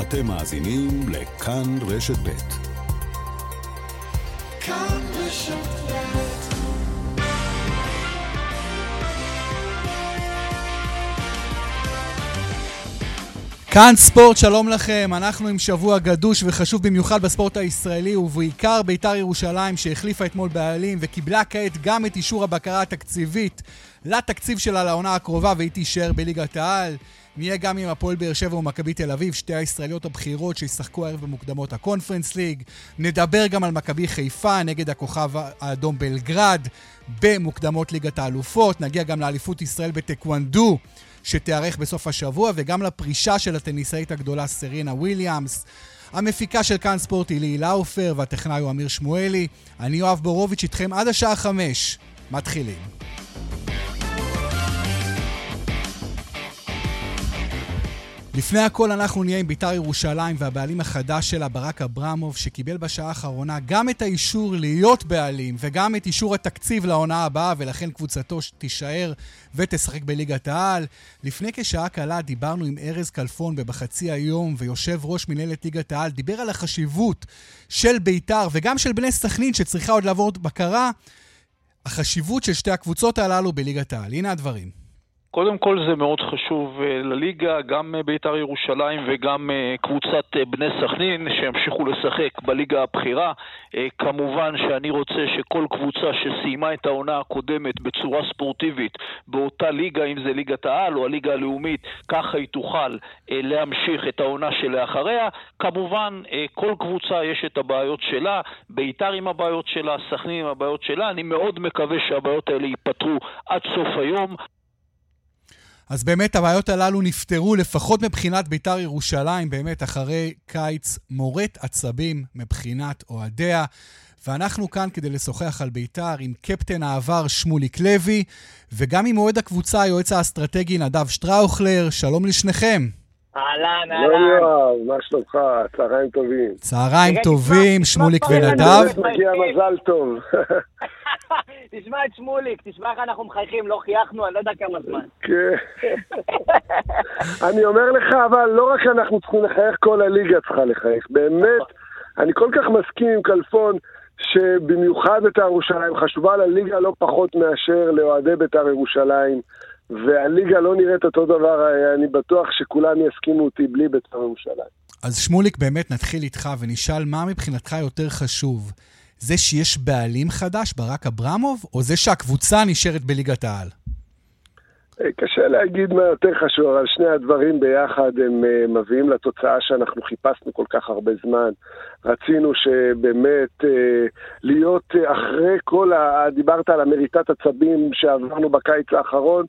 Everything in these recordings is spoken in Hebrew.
אתם מאזינים לכאן רשת ב'. כאן רשת כאן ספורט, שלום לכם. אנחנו עם שבוע גדוש וחשוב במיוחד בספורט הישראלי, ובעיקר בית"ר ירושלים, שהחליפה אתמול בעלים וקיבלה כעת גם את אישור הבקרה התקציבית לתקציב שלה לעונה הקרובה, והיא תישאר בליגת העל. נהיה גם עם הפועל באר שבע ומכבי תל אביב, שתי הישראליות הבכירות שישחקו הערב במוקדמות הקונפרנס ליג. נדבר גם על מכבי חיפה נגד הכוכב האדום בלגרד במוקדמות ליגת האלופות. נגיע גם לאליפות ישראל בטקוונדו. שתיערך בסוף השבוע, וגם לפרישה של הטניסאית הגדולה סרינה וויליאמס. המפיקה של כאן ספורט היא ליהי לאופר, והטכנאי הוא אמיר שמואלי. אני יואב בורוביץ' איתכם עד השעה חמש. מתחילים. לפני הכל אנחנו נהיה עם בית"ר ירושלים והבעלים החדש שלה, ברק אברמוב, שקיבל בשעה האחרונה גם את האישור להיות בעלים וגם את אישור התקציב לעונה הבאה, ולכן קבוצתו תישאר ותשחק בליגת העל. לפני כשעה קלה דיברנו עם ארז כלפון בבחצי היום, ויושב ראש מנהלת ליגת העל, דיבר על החשיבות של בית"ר וגם של בני סכנין, שצריכה עוד לעבור בקרה, החשיבות של שתי הקבוצות הללו בליגת העל. הנה הדברים. קודם כל זה מאוד חשוב אה, לליגה, גם אה, בית"ר ירושלים וגם אה, קבוצת בני סכנין שימשיכו לשחק בליגה הבכירה. כמובן שאני רוצה שכל קבוצה שסיימה את העונה הקודמת בצורה ספורטיבית באותה ליגה, אם זה ליגת העל או הליגה הלאומית, ככה היא תוכל להמשיך את העונה שלאחריה. כמובן, כל קבוצה יש את הבעיות שלה, בית"ר עם הבעיות שלה, סכנין עם הבעיות שלה. אני מאוד מקווה שהבעיות האלה ייפתרו עד סוף היום. אז באמת הבעיות הללו נפתרו, לפחות מבחינת בית"ר ירושלים, באמת אחרי קיץ מורט עצבים מבחינת אוהדיה. ואנחנו כאן כדי לשוחח על בית"ר עם קפטן העבר שמוליק לוי, וגם עם אוהד הקבוצה, היועץ האסטרטגי נדב שטראוכלר. שלום לשניכם. אהלן, אהלן. לא יואב, מה שלומך? צהריים טובים. צהריים טובים, שמוליק ונדב. מגיע מזל טוב. תשמע את שמוליק, תשמע איך אנחנו מחייכים, לא חייכנו, אני לא יודע כמה זמן. כן. אני אומר לך, אבל לא רק אנחנו צריכים לחייך, כל הליגה צריכה לחייך. באמת, אני כל כך מסכים עם כלפון, שבמיוחד בית"ר ירושלים חשובה לליגה לא פחות מאשר לאוהדי בית"ר ירושלים. והליגה לא נראית אותו דבר, אני בטוח שכולם יסכימו אותי בלי בית"ר ירושלים. אז שמוליק, באמת נתחיל איתך ונשאל מה מבחינתך יותר חשוב, זה שיש בעלים חדש, ברק אברמוב, או זה שהקבוצה נשארת בליגת העל? אה, קשה להגיד מה יותר חשוב, אבל שני הדברים ביחד הם אה, מביאים לתוצאה שאנחנו חיפשנו כל כך הרבה זמן. רצינו שבאמת אה, להיות אחרי כל ה... דיברת על המריטת עצבים שעברנו בקיץ האחרון,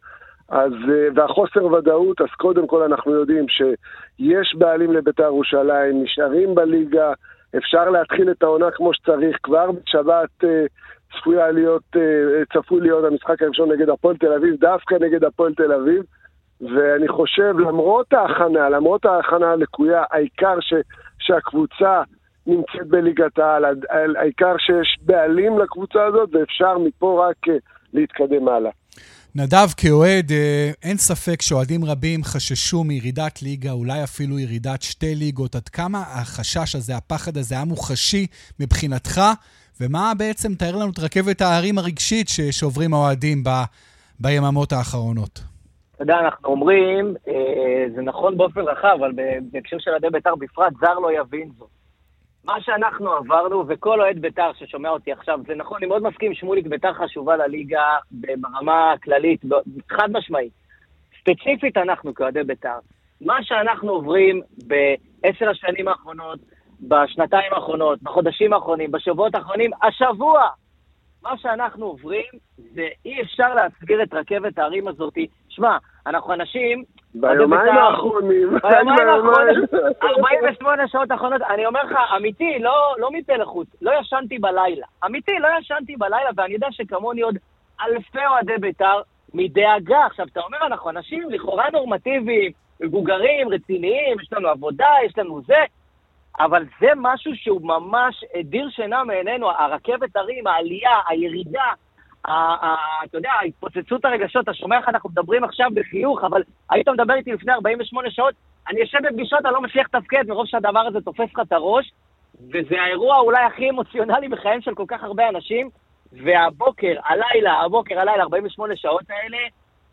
אז, והחוסר ודאות, אז קודם כל אנחנו יודעים שיש בעלים לבית"ר ירושלים, נשארים בליגה, אפשר להתחיל את העונה כמו שצריך. כבר בשבת אה, צפויה להיות, אה, צפוי להיות המשחק הראשון נגד הפועל תל אביב, דווקא נגד הפועל תל אביב. ואני חושב, למרות ההכנה, למרות ההכנה הלקויה, העיקר ש, שהקבוצה נמצאת בליגת העל, העיקר שיש בעלים לקבוצה הזאת, ואפשר מפה רק אה, להתקדם הלאה. נדב, כאוהד, אה, אין ספק שאוהדים רבים חששו מירידת ליגה, אולי אפילו ירידת שתי ליגות. עד כמה החשש הזה, הפחד הזה, היה מוחשי מבחינתך? ומה בעצם, תאר לנו את רכבת ההרים הרגשית שעוברים האוהדים ב, ביממות האחרונות. אתה יודע, אנחנו אומרים, אה, זה נכון באופן רחב, אבל בהקשר של אוהדי בית"ר בפרט, זר לא יבין זאת. מה שאנחנו עברנו, וכל אוהד בית"ר ששומע אותי עכשיו, זה נכון, אני מאוד מסכים, שמוליק בית"ר חשובה לליגה ברמה הכללית, חד משמעית. ספציפית אנחנו כאוהדי בית"ר. מה שאנחנו עוברים בעשר השנים האחרונות, בשנתיים האחרונות, בחודשים האחרונים, בשבועות האחרונים, השבוע, מה שאנחנו עוברים זה אי אפשר להסגיר את רכבת ההרים הזאתי. שמע, אנחנו אנשים ביומיים האחרונים. ביומיים האחרונים, 48 שעות האחרונות, אני אומר לך, אמיתי, לא, לא מפה לחוץ, לא ישנתי בלילה. אמיתי, לא ישנתי בלילה, ואני יודע שכמוני עוד אלפי אוהדי בית"ר מדאגה. עכשיו, אתה אומר, אנחנו אנשים לכאורה נורמטיביים, מבוגרים, רציניים, יש לנו עבודה, יש לנו זה, אבל זה משהו שהוא ממש הדיר שינה מעינינו, הרכבת הרים, העלייה, הירידה, אתה יודע, התפוצצות הרגשות, אתה שומע איך אנחנו מדברים עכשיו בחיוך, אבל היית מדבר איתי לפני 48 שעות, אני יושב בפגישות, אני לא מצליח לתפקד מרוב שהדבר הזה תופס לך את הראש, וזה האירוע אולי הכי אמוציונלי בחייהם של כל כך הרבה אנשים, והבוקר, הלילה, הבוקר, הלילה, 48 שעות האלה,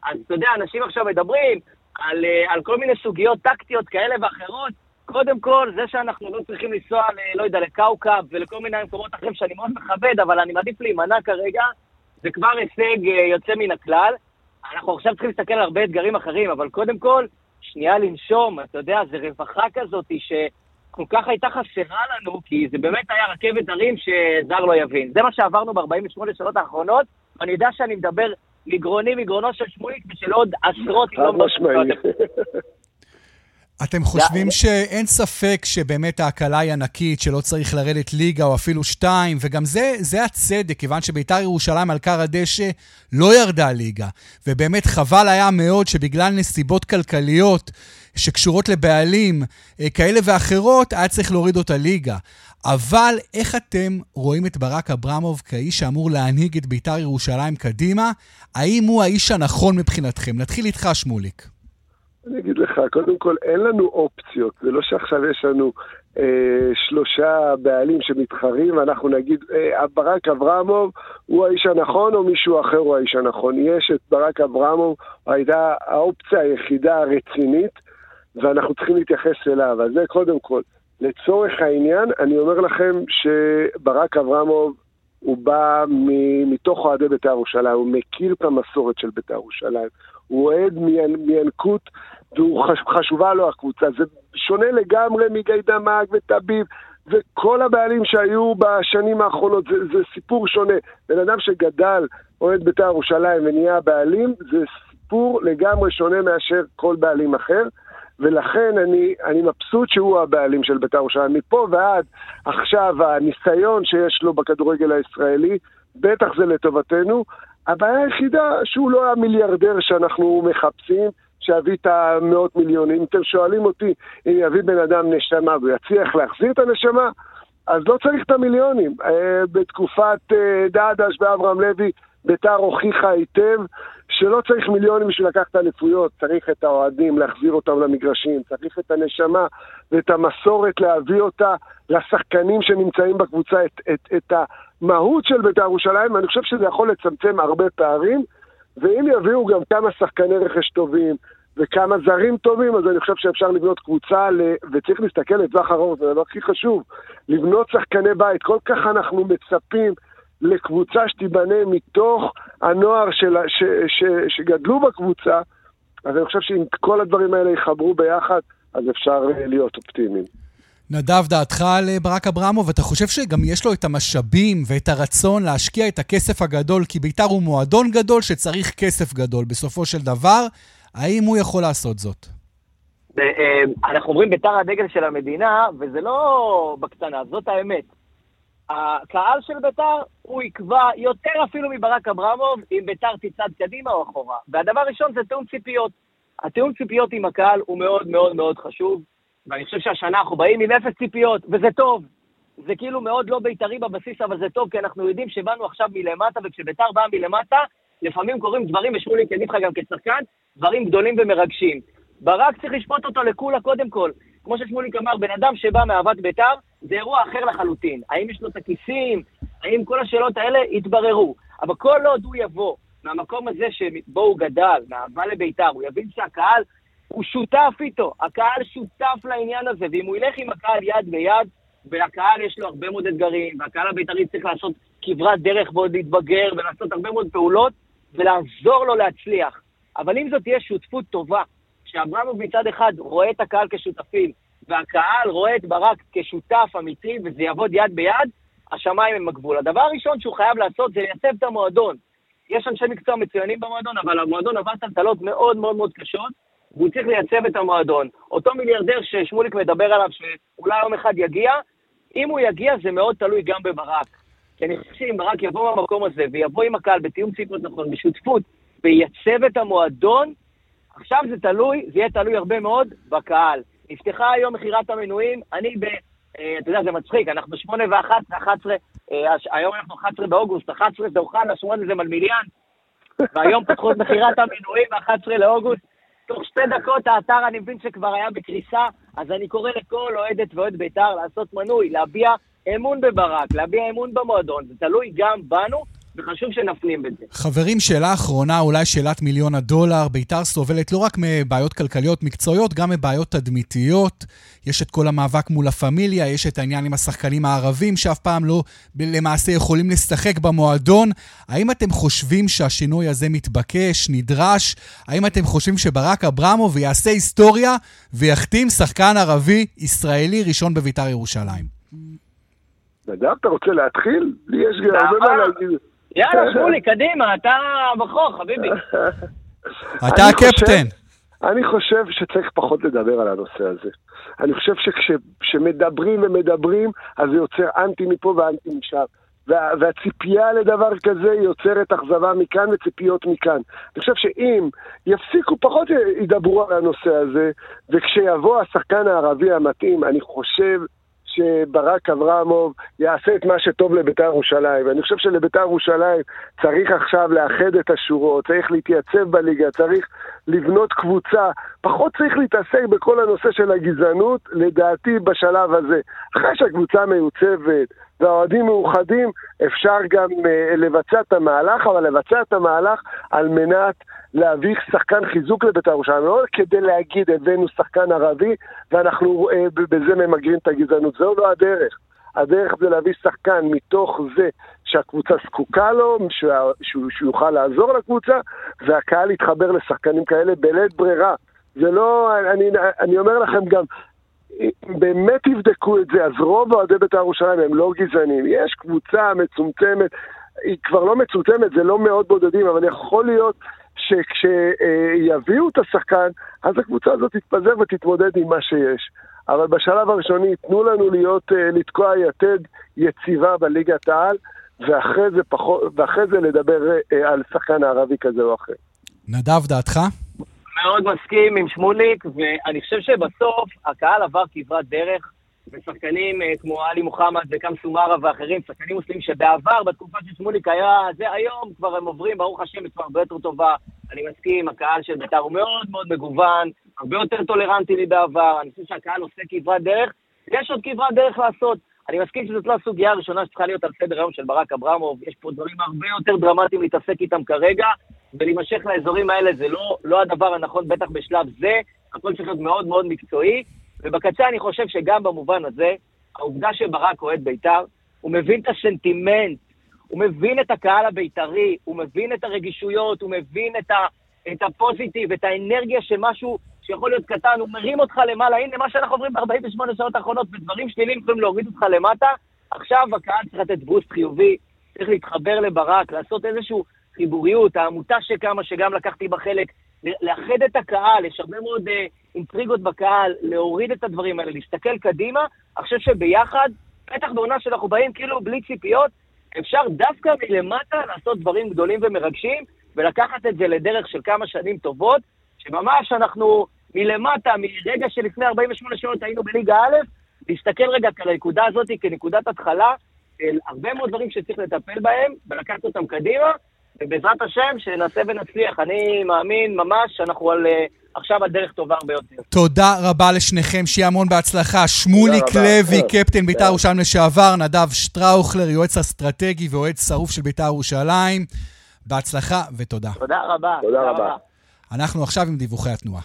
אז אתה יודע, אנשים עכשיו מדברים על, אה, על כל מיני סוגיות טקטיות כאלה ואחרות. קודם כל, זה שאנחנו לא צריכים לנסוע, לא יודע, לקאוקאפ ולכל מיני מקומות אחרים שאני מאוד מכבד, אבל אני מעדיף להימנע כרגע, זה כבר הישג אה, יוצא מן הכלל. אנחנו עכשיו צריכים להסתכל על הרבה אתגרים אחרים, אבל קודם כל, שנייה לנשום, אתה יודע, זה רווחה כזאת שכל כך הייתה חסרה לנו, כי זה באמת היה רכבת הרים שזר לא יבין. זה מה שעברנו ב-48 שעות האחרונות, ואני יודע שאני מדבר מגרוני, מגרונו של שמוליק ושל עוד עשרות, לא מאות אתם חושבים שאין ספק שבאמת ההקלה היא ענקית, שלא צריך לרדת ליגה או אפילו שתיים, וגם זה, זה הצדק, כיוון שביתר ירושלים על כר הדשא לא ירדה ליגה. ובאמת חבל היה מאוד שבגלל נסיבות כלכליות שקשורות לבעלים אה, כאלה ואחרות, היה צריך להוריד אותה ליגה. אבל איך אתם רואים את ברק אברמוב כאיש שאמור להנהיג את ביתר ירושלים קדימה? האם הוא האיש הנכון מבחינתכם? נתחיל איתך, שמוליק. אני אגיד לך, קודם כל, אין לנו אופציות. זה לא שעכשיו יש לנו אה, שלושה בעלים שמתחרים, ואנחנו נגיד, אה, ברק אברמוב הוא האיש הנכון, או מישהו אחר הוא האיש הנכון. יש את ברק אברמוב, הייתה האופציה היחידה הרצינית, ואנחנו צריכים להתייחס אליו. אז זה קודם כל. לצורך העניין, אני אומר לכם שברק אברמוב הוא בא מתוך אוהדי בית"ר ירושלים, הוא מכיר את המסורת של בית"ר ירושלים, הוא אוהד מינקות וחשובה לו הקבוצה. זה שונה לגמרי מגיידה מאג וטביב וכל הבעלים שהיו בשנים האחרונות, זה, זה סיפור שונה. בן אדם שגדל, אוהד בית"ר ירושלים ונהיה בעלים, זה סיפור לגמרי שונה מאשר כל בעלים אחר. ולכן אני, אני מבסוט שהוא הבעלים של בית"ר ירושלים. מפה ועד עכשיו הניסיון שיש לו בכדורגל הישראלי, בטח זה לטובתנו. הבעיה היחידה שהוא לא המיליארדר שאנחנו מחפשים, שיביא את המאות מיליונים. אם אתם שואלים אותי אם יביא בן אדם נשמה והוא יצליח להחזיר את הנשמה, אז לא צריך את המיליונים. אה, בתקופת אה, דעדש ואברהם לוי, ביתר הוכיחה היטב שלא צריך מיליונים בשביל לקחת אליפויות, צריך את האוהדים, להחזיר אותם למגרשים, צריך את הנשמה ואת המסורת להביא אותה לשחקנים שנמצאים בקבוצה, את, את, את המהות של בית"ר ירושלים, ואני חושב שזה יכול לצמצם הרבה פערים, ואם יביאו גם כמה שחקני רכש טובים וכמה זרים טובים, אז אני חושב שאפשר לבנות קבוצה, ל... וצריך להסתכל לטווח ארוך, זה הדבר הכי חשוב, לבנות שחקני בית, כל כך אנחנו מצפים לקבוצה שתיבנה מתוך הנוער של, ש, ש, שגדלו בקבוצה, אז אני חושב שאם כל הדברים האלה יחברו ביחד, אז אפשר אה, להיות אופטימיים. נדב, דעתך על אה, ברק אברמוב, אתה חושב שגם יש לו את המשאבים ואת הרצון להשקיע את הכסף הגדול, כי ביתר הוא מועדון גדול שצריך כסף גדול בסופו של דבר, האם הוא יכול לעשות זאת? אה, אנחנו אומרים ביתר הדגל של המדינה, וזה לא בקטנה, זאת האמת. הקהל של ביתר, הוא יקבע יותר אפילו מברק אברמוב אם ביתר תצעד קדימה או אחורה. והדבר הראשון זה תיאום ציפיות. התיאום ציפיות עם הקהל הוא מאוד מאוד מאוד חשוב, ואני חושב שהשנה אנחנו באים עם אפס ציפיות, וזה טוב. זה כאילו מאוד לא בית"רי בבסיס, אבל זה טוב, כי אנחנו יודעים שבאנו עכשיו מלמטה, וכשביתר באה מלמטה, לפעמים קורים דברים, ושמוליק יגיד לך גם כשחקן, דברים גדולים ומרגשים. ברק צריך לשפוט אותו לקולה קודם כל. כמו ששמוליק אמר, בן אדם שבא מאהבת בית"ר, זה אירוע אחר לחלוטין. האם יש לו את הכיסים? האם כל השאלות האלה יתבררו? אבל כל עוד הוא יבוא מהמקום הזה שבו הוא גדל, מאהבה לבית"ר, הוא יבין שהקהל הוא שותף איתו, הקהל שותף לעניין הזה, ואם הוא ילך עם הקהל יד ביד, והקהל יש לו הרבה מאוד אתגרים, והקהל הבית"רי צריך לעשות כברת דרך ועוד להתבגר, ולעשות הרבה מאוד פעולות, ולעזור לו להצליח. אבל אם זאת תהיה שותפות טובה, שאברמוב מצד אחד רואה את הקהל כשותפים, והקהל רואה את ברק כשותף אמיתי, וזה יעבוד יד ביד, השמיים הם הגבול. הדבר הראשון שהוא חייב לעשות זה לייצב את המועדון. יש אנשי מקצוע מצוינים במועדון, אבל המועדון עבר טלטלות מאוד מאוד מאוד קשות, והוא צריך לייצב את המועדון. אותו מיליארדר ששמוליק מדבר עליו, שאולי יום אחד יגיע, אם הוא יגיע זה מאוד תלוי גם בברק. כי אני חושב שאם ברק יבוא מהמקום הזה, ויבוא עם הקהל בתיאום ציפות נכון, בשותפות, וייצב את המועדון, עכשיו זה תלוי, זה יהיה תלוי הרבה מאוד בקהל. נפתחה היום מכירת המנויים, אני ב... אה, אתה יודע, זה מצחיק, אנחנו שמונה ואחת, אחת עשרה, אה, היום אנחנו 11 באוגוסט, 11 זה אוחנה, שמונה זה מלמיליאן, והיום פתחו את מכירת המנויים ב-11 לאוגוסט. תוך שתי דקות האתר, אני מבין שכבר היה בקריסה, אז אני קורא לכל אוהדת ואוהד בית"ר לעשות מנוי, להביע אמון בברק, להביע אמון במועדון, זה תלוי גם בנו. וחשוב שנפנים בזה. חברים, שאלה אחרונה, אולי שאלת מיליון הדולר. ביתר סובלת לא רק מבעיות כלכליות מקצועיות, גם מבעיות תדמיתיות. יש את כל המאבק מול הפמיליה, יש את העניין עם השחקנים הערבים, שאף פעם לא למעשה יכולים לשחק במועדון. האם אתם חושבים שהשינוי הזה מתבקש, נדרש? האם אתם חושבים שברק אברמוב יעשה היסטוריה ויחתים שחקן ערבי ישראלי ראשון בביתר ירושלים? נדב, אתה רוצה להתחיל? לי יש גם הרבה מה להגיד. יאללה, שמולי, קדימה, אתה הבחור, חביבי. אתה הקפטן. אני חושב שצריך פחות לדבר על הנושא הזה. אני חושב שכשמדברים ומדברים, אז זה יוצר אנטי מפה ואנטי משם. וה, והציפייה לדבר כזה יוצרת אכזבה מכאן וציפיות מכאן. אני חושב שאם יפסיקו, פחות ידברו על הנושא הזה, וכשיבוא השחקן הערבי המתאים, אני חושב שברק אברמוב יעשה את מה שטוב לבית"ר ירושלים. ואני חושב שלבית"ר ירושלים צריך עכשיו לאחד את השורות, צריך להתייצב בליגה, צריך לבנות קבוצה. פחות צריך להתעסק בכל הנושא של הגזענות, לדעתי בשלב הזה. אחרי שהקבוצה מיוצבת והאוהדים מאוחדים, אפשר גם uh, לבצע את המהלך, אבל לבצע את המהלך על מנת להביא שחקן חיזוק לבית"ר ירושלים, לא כדי להגיד הבאנו שחקן ערבי ואנחנו uh, בזה ממגרים את הגזענות, זו לא הדרך. הדרך זה להביא שחקן מתוך זה שהקבוצה זקוקה לו, שהוא, שהוא, שהוא יוכל לעזור לקבוצה, והקהל יתחבר לשחקנים כאלה בלית ברירה. זה לא, אני, אני אומר לכם גם, באמת יבדקו את זה, אז רוב אוהדי בית"ר ירושלים הם לא גזענים. יש קבוצה מצומצמת, היא כבר לא מצומצמת, זה לא מאוד בודדים, אבל יכול להיות שכשיביאו את השחקן, אז הקבוצה הזאת תתפזר ותתמודד עם מה שיש. אבל בשלב הראשוני תנו לנו להיות, אה, לתקוע יתד יציבה בליגת העל, ואחרי זה, פחות, ואחרי זה לדבר אה, על שחקן ערבי כזה או אחר. נדב, דעתך? מאוד מסכים עם שמוליק, ואני חושב שבסוף הקהל עבר כברת דרך, ושחקנים אה, כמו עלי מוחמד וקם סומרה ואחרים, שחקנים מוסלמים שבעבר, בתקופה של שמוליק היה זה, היום כבר הם עוברים, ברוך השם, בצורה הרבה יותר טובה. אני מסכים, הקהל של בית"ר הוא מאוד מאוד מגוון, הרבה יותר טולרנטי מבעבר, אני חושב שהקהל עושה כברת דרך, יש עוד כברת דרך לעשות. אני מסכים שזאת לא הסוגיה הראשונה שצריכה להיות על סדר היום של ברק אברמוב, יש פה דברים הרבה יותר דרמטיים להתעסק איתם כרגע, ולהימשך לאזורים האלה זה לא, לא הדבר הנכון, בטח בשלב זה, הכל צריך להיות מאוד מאוד מקצועי, ובקצה אני חושב שגם במובן הזה, העובדה שברק אוהד בית"ר, הוא מבין את הסנטימנט, הוא מבין את הקהל הבית"רי, הוא מבין את הרגישויות, הוא מבין את, ה, את הפוזיטיב, את האנרגיה של משהו שיכול להיות קטן, הוא מרים אותך למעלה. הנה מה שאנחנו עוברים ב-48 שעות האחרונות, ודברים שליליים יכולים להוריד אותך למטה. עכשיו הקהל צריך לתת בוסט חיובי, צריך להתחבר לברק, לעשות איזושהי חיבוריות, העמותה שקמה, שגם לקחתי בה חלק, לאחד את הקהל, יש הרבה מאוד אה, אינטריגות בקהל, להוריד את הדברים האלה, להסתכל קדימה. אני חושב שביחד, בטח בעונה שאנחנו באים כאילו בלי ציפיות, אפשר דווקא מלמטה לעשות דברים גדולים ומרגשים, ולקחת את זה לדרך של כמה שנים טובות, שממש אנחנו מלמטה, מרגע שלפני 48 שעות היינו בליגה א', להסתכל רגע על הנקודה הזאת כנקודת התחלה של הרבה מאוד דברים שצריך לטפל בהם, ולקחת אותם קדימה, ובעזרת השם, שנעשה ונצליח. אני מאמין ממש שאנחנו על, uh, עכשיו על דרך טובה הרבה יותר. תודה רבה לשניכם, שיהיה המון בהצלחה. שמוליק לוי, קפטן בית"ר ירושלים לשעבר, נדב שטראוכלר, יועץ אסטרטגי ואוהד שרוף של בית"ר ירושלים. בהצלחה ותודה. תודה רבה. תודה. רבה. אנחנו עכשיו עם דיווחי התנועה.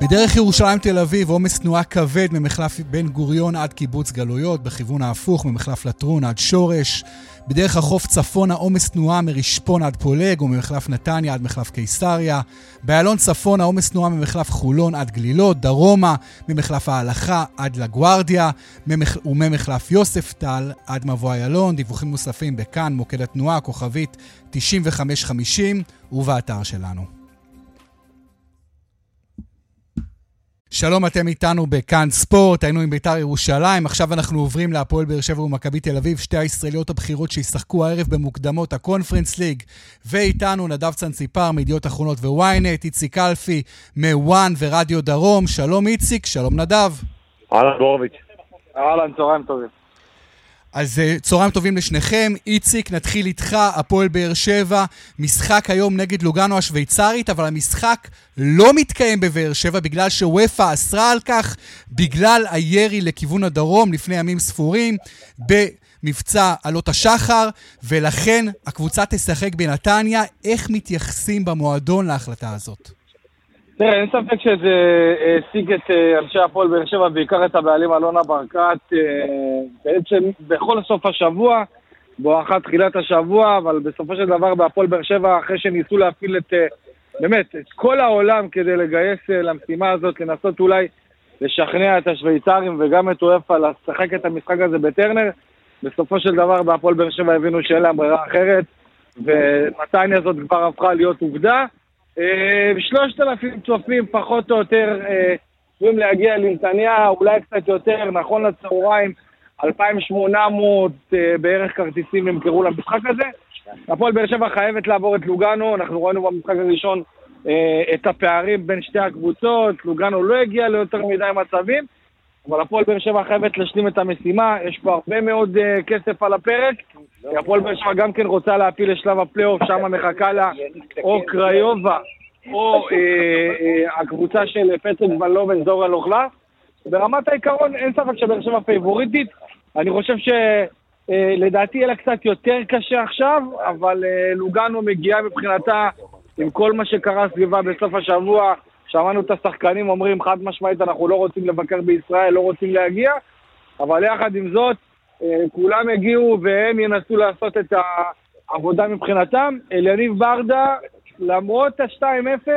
בדרך ירושלים תל אביב עומס תנועה כבד ממחלף בן גוריון עד קיבוץ גלויות, בכיוון ההפוך ממחלף לטרון עד שורש. בדרך החוף צפונה עומס תנועה מרשפון עד פולג וממחלף נתניה עד מחלף קיסריה. באיילון צפונה עומס תנועה ממחלף חולון עד גלילות, דרומה ממחלף ההלכה עד לגוארדיה ממח... וממחלף יוספטל עד מבוא איילון. דיווחים נוספים בכאן, מוקד התנועה, כוכבית 9550 ובאתר שלנו. שלום, אתם איתנו בכאן ספורט, היינו עם ביתר ירושלים, עכשיו אנחנו עוברים להפועל באר שבע ומכבי תל אביב, שתי הישראליות הבכירות שישחקו הערב במוקדמות הקונפרנס ליג, ואיתנו נדב צנציפר מידיעות אחרונות וויינט, איציק אלפי מוואן ורדיו דרום, שלום איציק, שלום נדב. אהלן בורוביץ'. אהלן, צהריים טובים. אז uh, צהריים טובים לשניכם. איציק, נתחיל איתך, הפועל באר שבע. משחק היום נגד לוגנו השוויצרית, אבל המשחק לא מתקיים בבאר שבע בגלל שוופא אסרה על כך, בגלל הירי לכיוון הדרום לפני ימים ספורים, במבצע עלות השחר, ולכן הקבוצה תשחק בנתניה. איך מתייחסים במועדון להחלטה הזאת? תראה, אין ספק שזה העסיק את אה, אנשי הפועל באר שבע, בעיקר את הבעלים אלונה ברקת, אה, בעצם בכל סוף השבוע, בואכה תחילת השבוע, אבל בסופו של דבר בהפועל באר שבע, אחרי שניסו להפעיל את, אה, באמת, את כל העולם כדי לגייס למשימה הזאת, לנסות אולי לשכנע את השוויצרים וגם את אוהפה לשחק את המשחק הזה בטרנר, בסופו של דבר בהפועל באר שבע הבינו שאין להם ברירה אחרת, ונתניה הזאת כבר הפכה להיות עובדה. אה, שלושת אלפים צופים פחות או יותר אה, צפויים להגיע לנתניה, אולי קצת יותר, נכון לצהריים, 2,800 אה, בערך כרטיסים נמכרו למשחק הזה. הפועל באר שבע חייבת לעבור את לוגנו, אנחנו ראינו במשחק הראשון את הפערים בין שתי הקבוצות, לוגנו לא הגיע ליותר מדי מצבים, אבל הפועל באר שבע חייבת להשלים את המשימה, יש פה הרבה מאוד כסף על הפרק. הפועל באר שבע גם כן רוצה להעפיל לשלב הפלייאוף, שם מחכה לה או קריובה או אה, אה, הקבוצה של פטריק ון לוון זוריה לוהנסק. ברמת העיקרון אין ספק שבאר שבע פייבוריטית. אני חושב שלדעתי אה, יהיה לה קצת יותר קשה עכשיו, אבל לוגנו מגיעה מבחינתה עם כל מה שקרה סביבה בסוף השבוע. שמענו את השחקנים אומרים חד משמעית אנחנו לא רוצים לבקר בישראל, לא רוצים להגיע, אבל יחד עם זאת, אה, כולם הגיעו והם ינסו לעשות את העבודה מבחינתם. אליניב ברדה, למרות ה-2-0,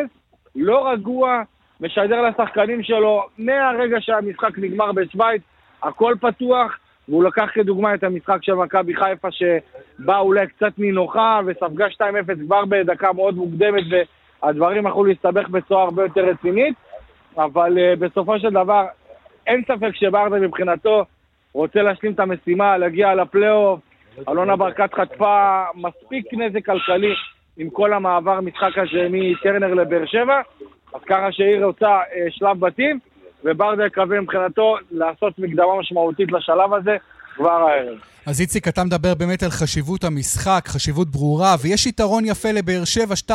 לא רגוע, משדר לשחקנים שלו מהרגע שהמשחק נגמר בשוויץ, הכל פתוח, והוא לקח כדוגמה את המשחק של מכבי חיפה שבא אולי קצת נינוחה וספגה 2-0 כבר בדקה מאוד מוקדמת והדברים יכלו להסתבך בצורה הרבה יותר רצינית, אבל uh, בסופו של דבר אין ספק שברדה מבחינתו רוצה להשלים את המשימה, להגיע לפלייאוף. אלונה ברקת חטפה מספיק נזק כלכלי עם כל המעבר משחק הזה מטרנר לבאר שבע, אז ככה שהיא רוצה אה, שלב בתים, וברדה יקווה מבחינתו לעשות מקדמה משמעותית לשלב הזה כבר הערב. אז איציק, אתה מדבר באמת על חשיבות המשחק, חשיבות ברורה, ויש יתרון יפה לבאר שבע 2-0,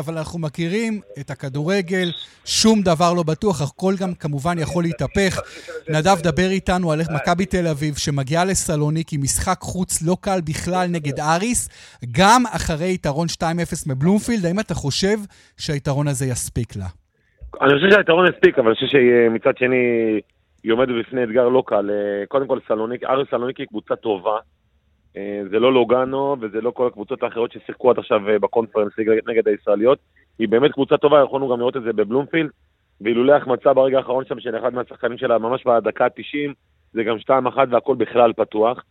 אבל אנחנו מכירים את הכדורגל, שום דבר לא בטוח, הכל גם כמובן יכול להתהפך. נדב, דבר איתנו על איך מכבי תל אביב, שמגיעה לסלוניקי, משחק חוץ לא קל בכלל נגד אריס, גם אחרי יתרון 2-0 מבלומפילד, האם אתה חושב שהיתרון הזה יספיק לה? אני חושב שהיתרון יספיק, אבל אני חושב שמצד שני... היא עומדת בפני אתגר לא קל. אה, קודם כל, סלוניק, אריס סלוניקי היא קבוצה טובה. אה, זה לא לוגאנו וזה לא כל הקבוצות האחרות ששיחקו עד עכשיו אה, בקונפרנס נגד הישראליות. היא באמת קבוצה טובה, יכולנו גם לראות את זה בבלומפילד. ואילולא החמצה ברגע האחרון שם של אחד מהשחקנים שלה, ממש בדקה ה-90, זה גם 2-1 והכל בכלל פתוח.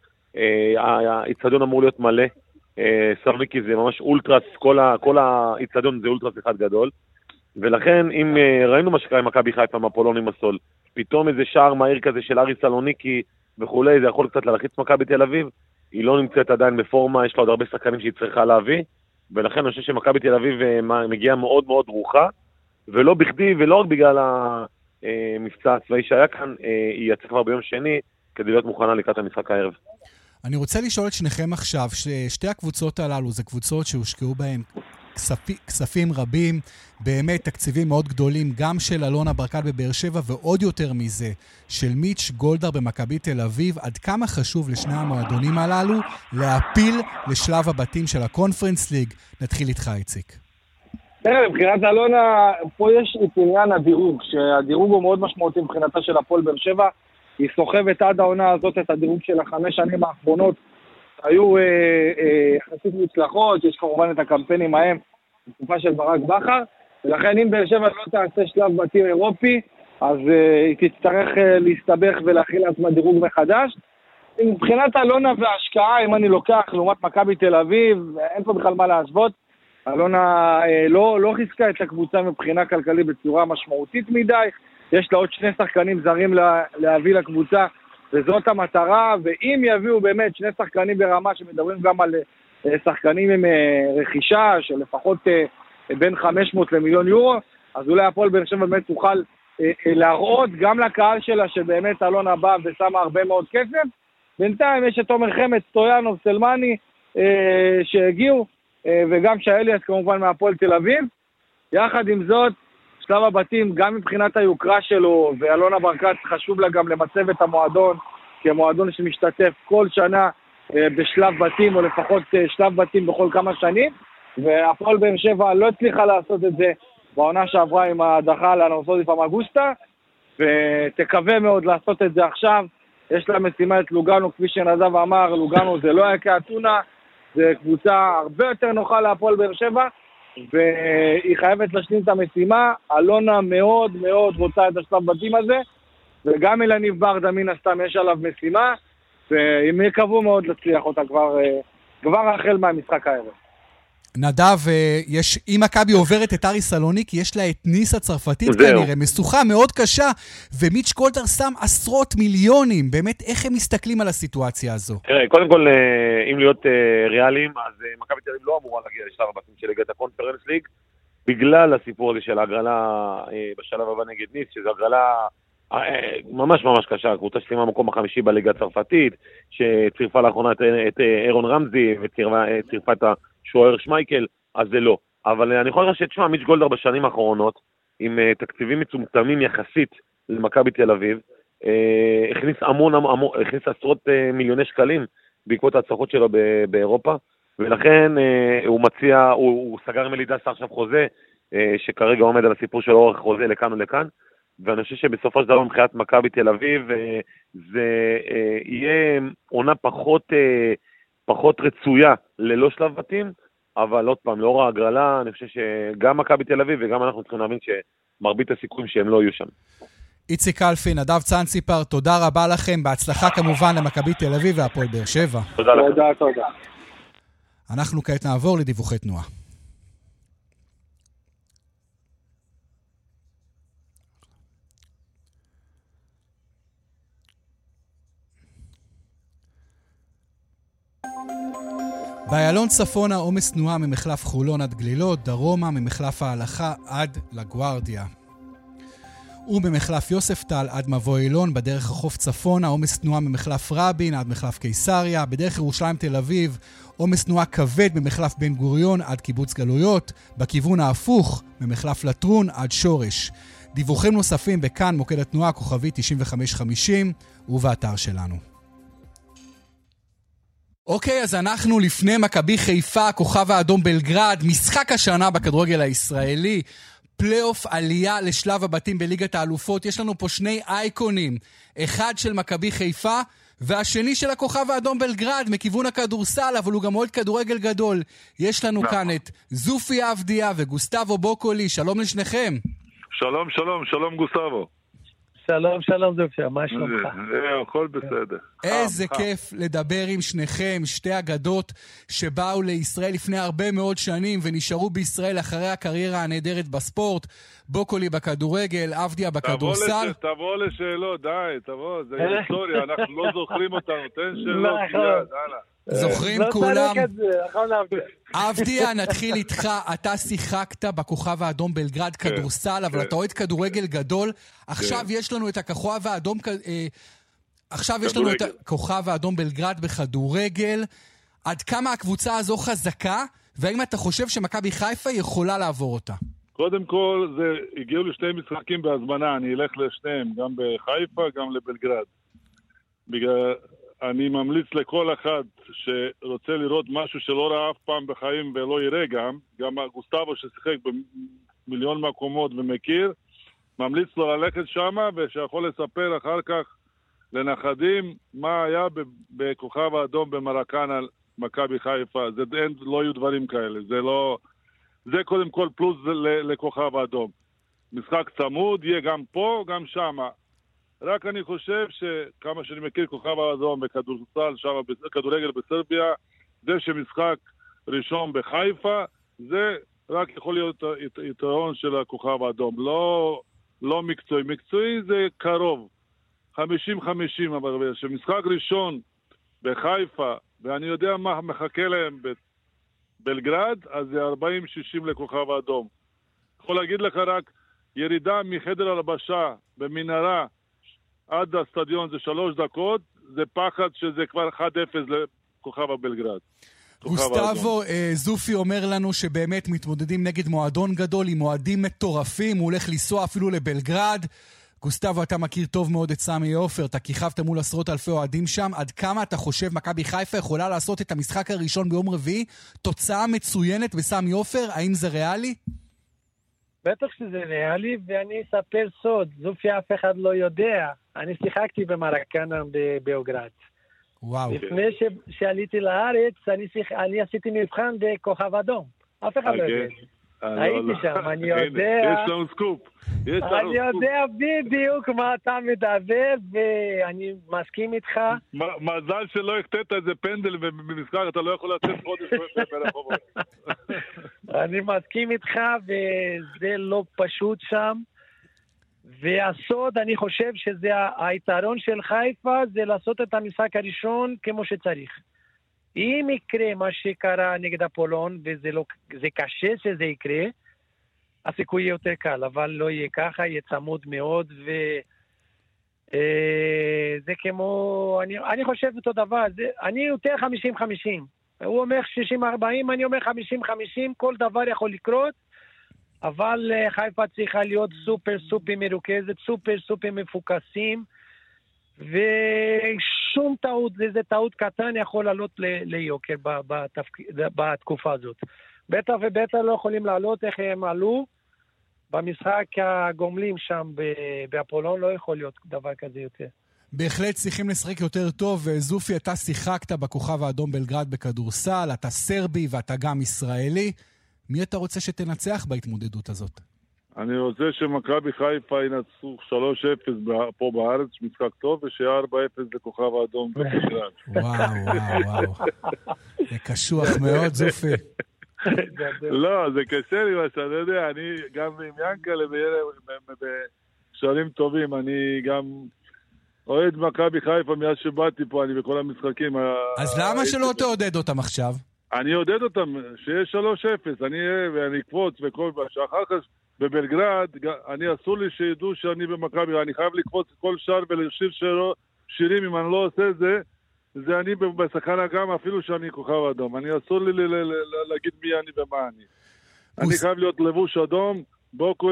האיצטדיון אמור להיות מלא. סלוניקי זה ממש אולטרס, כל האיצטדיון זה אולטרס אחד גדול. ולכן, אם ראינו מה שקרה עם מכבי חיפה, עם אפולון עם הסול, פתאום איזה שער מהיר כזה של אריס סלוניקי וכולי, זה יכול קצת להלחיץ מכבי תל אביב. היא לא נמצאת עדיין בפורמה, יש לה עוד הרבה שחקנים שהיא צריכה להביא, ולכן אני חושב שמכבי תל אביב אה, מגיעה מאוד מאוד דרוכה, ולא בכדי ולא רק בגלל המבצע הצבאי שהיה כאן, אה, היא יצאה כבר ביום שני כדי להיות מוכנה לקראת המשחק הערב. אני רוצה לשאול את שניכם עכשיו, ששתי הקבוצות הללו זה קבוצות שהושקעו בהן כספי, כספים רבים, באמת תקציבים מאוד גדולים, גם של אלונה ברקת בבאר שבע, ועוד יותר מזה, של מיץ' גולדהר במכבי תל אביב. עד כמה חשוב לשני המועדונים הללו להפיל לשלב הבתים של הקונפרנס ליג? נתחיל איתך, איציק. תראה, מבחינת אלונה, פה יש את עניין הדירוג, שהדירוג הוא מאוד משמעותי מבחינתה של הפועל באר שבע. היא סוחבת עד העונה הזאת את הדירוג של החמש שנים האחרונות היו אה, אה, יחסית מוצלחות, יש כמובן את הקמפיינים ההם בתקופה של ברק בכר, ולכן אם באר שבע לא תעשה שלב בתים אירופי, אז אה, היא תצטרך להסתבך ולהכין לעצמה דירוג מחדש. מבחינת אלונה וההשקעה, אם אני לוקח לעומת מכבי תל אביב, אין פה בכלל מה להשוות. אלונה אה, לא, לא חיזקה את הקבוצה מבחינה כלכלית בצורה משמעותית מדי. יש לה עוד שני שחקנים זרים לה, להביא לקבוצה, וזאת המטרה, ואם יביאו באמת שני שחקנים ברמה שמדברים גם על אה, שחקנים עם אה, רכישה של לפחות אה, בין 500 למיליון יורו, אז אולי הפועל באר שבע באמת תוכל להראות גם לקהל שלה שבאמת אלונה באה ושמה הרבה מאוד כסף. בינתיים יש את עומר חמד, סטויאנוב, סלמני, שהגיעו, וגם שאליאס כמובן מהפועל תל אביב. יחד עם זאת, שלב הבתים, גם מבחינת היוקרה שלו, ואלונה ברקת חשוב לה גם למצב את המועדון כמועדון שמשתתף כל שנה אה, בשלב בתים, או לפחות אה, שלב בתים בכל כמה שנים, והפועל באר שבע לא הצליחה לעשות את זה בעונה שעברה עם ההדחה לאנורסודי פמגוסטה, ותקווה מאוד לעשות את זה עכשיו. יש לה משימה את לוגנו, כפי שנדב אמר, לוגנו זה לא היה כאתונה, זה קבוצה הרבה יותר נוחה להפועל באר שבע, והיא חייבת להשלים את המשימה. אלונה מאוד מאוד רוצה את השלב בתים הזה, וגם אליניב ברדה מן הסתם יש עליו משימה, והם יקוו מאוד להצליח אותה כבר, אה, כבר החל מהמשחק הערב. נדב, אה, יש, אם מכבי עוברת את אריס סלוניקי, יש לה את ניס הצרפתית כנראה, משוכה מאוד קשה, ומיץ' גולדהאר שם עשרות מיליונים. באמת, איך הם מסתכלים על הסיטואציה הזו? תראה, קודם כל, אה, אם להיות ריאליים, אז מכבי תל אביב לא אמורה להגיע לשלב הבתים של ליגת הקונפרנס ליג, בגלל הסיפור הזה של ההגרלה בשלב הבא נגד ניס, שזו הגרלה... אה, ממש ממש קשה, קבוצה שסיימה במקום החמישי בליגה הצרפתית, שצירפה לאחרונה את, אירון רמזי וצירפה את השוער שמייקל, אז זה לא. אבל אני יכול להגיד שתשמע, מיץ' גולדהר בשנים האחרונות, עם uh, תקציבים מצומצמים יחסית למכבי תל אביב, uh, הכניס המון, המון, הכניס עשרות uh, מיליוני שקלים בעקבות ההצלחות שלו באירופה, ולכן uh, הוא מציע, הוא, הוא סגר עם אלידסה עכשיו חוזה, uh, שכרגע עומד על הסיפור של אורך חוזה לכאן ולכאן. ואני חושב שבסופו של דבר מבחינת מכבי תל אביב זה יהיה עונה פחות, פחות רצויה ללא שלב בתים, אבל עוד פעם, לאור ההגרלה, אני חושב שגם מכבי תל אביב וגם אנחנו צריכים להבין שמרבית הסיכויים שהם לא יהיו שם. איציק קלפי, נדב צאנציפר, תודה רבה לכם. בהצלחה כמובן למכבי תל אביב והפועל באר שבע. תודה לכם. תודה, תודה. אנחנו כעת נעבור לדיווחי תנועה. באיילון צפונה עומס תנועה ממחלף חולון עד גלילות, דרומה ממחלף ההלכה עד לגוארדיה. ובמחלף יוספטל עד מבוא אילון, בדרך החוף צפונה, עומס תנועה ממחלף רבין עד מחלף קיסריה, בדרך ירושלים תל אביב, עומס תנועה כבד ממחלף בן גוריון עד קיבוץ גלויות, בכיוון ההפוך, ממחלף לטרון עד שורש. דיווחים נוספים בכאן מוקד התנועה כוכבי 9550 ובאתר שלנו. אוקיי, אז אנחנו לפני מכבי חיפה, הכוכב האדום בלגרד, משחק השנה בכדורגל הישראלי, פלייאוף עלייה לשלב הבתים בליגת האלופות. יש לנו פה שני אייקונים, אחד של מכבי חיפה והשני של הכוכב האדום בלגרד, מכיוון הכדורסל, אבל הוא גם אוהד כדורגל גדול. יש לנו כאן את זופי אבדיה וגוסטבו בוקולי, שלום לשניכם. שלום, שלום, שלום גוסטבו. שלום, שלום זופי, מה שלומך? זהו, הכל בסדר. איזה כיף לדבר עם שניכם, שתי אגדות שבאו לישראל לפני הרבה מאוד שנים ונשארו בישראל אחרי הקריירה הנהדרת בספורט. בוקולי בכדורגל, עבדיה בכדורסל. תבוא לשאלות, די, תבוא, זה היסטוריה, אנחנו לא זוכרים אותנו, תן שאלות, נכון. יאללה. זוכרים לא כולם. נכון, אבדיה, נתחיל איתך. אתה שיחקת בכוכב האדום בלגרד כן, כדורסל, אבל כן. אתה אוהד כדורגל גדול. עכשיו כן. יש לנו את הכוכב האדום... אה, עכשיו יש לנו את הכוכב האדום בלגרד בכדורגל. עד כמה הקבוצה הזו חזקה, והאם אתה חושב שמכבי חיפה יכולה לעבור אותה? קודם כל, זה, הגיעו לשני משחקים בהזמנה, אני אלך לשניהם, גם בחיפה, גם לבלגרד. בגלל, אני ממליץ לכל אחד שרוצה לראות משהו שלא ראה אף פעם בחיים ולא יראה גם, גם גוסטבו ששיחק במיליון מקומות ומכיר, ממליץ לו ללכת שמה ושיכול לספר אחר כך לנכדים מה היה בכוכב האדום במרקן על מכבי חיפה. זה אין, לא יהיו דברים כאלה, זה לא... זה קודם כל פלוס לכוכב האדום. משחק צמוד, יהיה גם פה, גם שמה. רק אני חושב שכמה שאני מכיר כוכב האדום בכדורסל, שם בכדורגל בסרביה, זה שמשחק ראשון בחיפה, זה רק יכול להיות יתרון של הכוכב האדום. לא, לא מקצועי. מקצועי זה קרוב, 50-50, אבל כשמשחק ראשון בחיפה, ואני יודע מה מחכה להם בבלגרד, אז זה 40-60 לכוכב האדום. יכול להגיד לך רק, ירידה מחדר הלבשה במנהרה עד הסטדיון זה שלוש דקות, זה פחד שזה כבר 1-0 לכוכב הבלגרד. גוסטבו אה, זופי אומר לנו שבאמת מתמודדים נגד מועדון גדול עם מועדים מטורפים, הוא הולך לנסוע אפילו לבלגרד. גוסטבו, אתה מכיר טוב מאוד את סמי עופר, אתה כיכבת מול עשרות אלפי אוהדים שם. עד כמה אתה חושב מכבי חיפה יכולה לעשות את המשחק הראשון ביום רביעי? תוצאה מצוינת בסמי עופר? האם זה ריאלי? בטח שזה ריאלי, ואני אספר סוד, זופי אף אחד לא יודע. אני שיחקתי במרקנה בביוגרד. וואו. לפני ש... שעליתי לארץ, אני, שיח... אני עשיתי מבחן בכוכב אדום. אף אחד לא יודע. אה, הייתי לא. שם, אני יודע... יש לנו סקופ. אני יודע בדיוק מה אתה מדבר, ואני מסכים איתך. מזל שלא הקטעת איזה פנדל במשחק, אתה לא יכול לצאת חודש ברחובות. אני מסכים איתך, וזה לא פשוט שם. והסוד, אני חושב שזה היתרון של חיפה, זה לעשות את המשחק הראשון כמו שצריך. אם יקרה מה שקרה נגד אפולון, וזה לא, קשה שזה יקרה, הסיכוי יהיה יותר קל, אבל לא יהיה ככה, יהיה צמוד מאוד, ו... אה, זה כמו, אני, אני חושב אותו דבר, זה, אני יותר 50-50. הוא אומר 60-40, אני אומר 50-50, כל דבר יכול לקרות, אבל אה, חיפה צריכה להיות סופר סופר מרוכזת, סופר סופר מפוקסים, ושום טעות, איזה טעות קטן יכול לעלות ליוקר בתפק... בתקופה הזאת. בטח ובטח לא יכולים לעלות איך הם עלו. במשחק הגומלים שם באפולון לא יכול להיות דבר כזה יותר. בהחלט צריכים לשחק יותר טוב. זופי, אתה שיחקת בכוכב האדום בלגרד בכדורסל, אתה סרבי ואתה גם ישראלי. מי אתה רוצה שתנצח בהתמודדות הזאת? אני רוצה שמכבי חיפה ינצחו 3-0 ב- פה בארץ, משחק טוב, וש-4-0 לכוכב האדום. וואו, וואו, וואו. זה קשוח מאוד, זופי. לא, זה קשה לי מה שאתה יודע, אני גם עם ינקלה בקשרים טובים, אני גם אוהד מכבי חיפה מאז שבאתי פה, אני בכל המשחקים. אז למה שלא תעודד אותם עכשיו? אני אעודד אותם, שיהיה 3-0, אני אהיה ואני אקפוץ וכל מה שאחר כך בבלגרד, אני אסור לי שידעו שאני במכבי, אני חייב לקפוץ כל שער ולשיר שירו- שירים, אם אני לא עושה את זה, זה אני בסכנה גם אפילו שאני כוכב אדום. אני אסור לי ל- ל- ל- להגיד מי אני ומה אני. אני חייב להיות לבוש אדום, בוקו,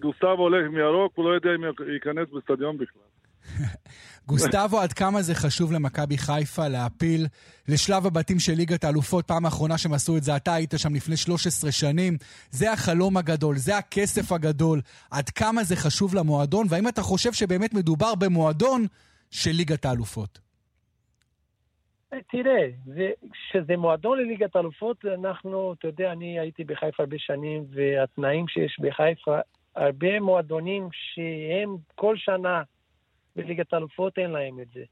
גוסטבו הולך עם ירוק, הוא לא יודע אם ייכנס בסטדיון בכלל. גוסטבו, עד כמה זה חשוב למכבי חיפה להעפיל לשלב הבתים של ליגת האלופות? פעם האחרונה שהם עשו את זה, אתה היית שם לפני 13 שנים. זה החלום הגדול, זה הכסף הגדול. עד כמה זה חשוב למועדון, והאם אתה חושב שבאמת מדובר במועדון של ליגת האלופות? תראה, זה, כשזה מועדון לליגת אלופות, אנחנו, אתה יודע, אני הייתי בחיפה הרבה שנים, והתנאים שיש בחיפה, הרבה מועדונים שהם כל שנה בליגת אלופות, אין להם את זה.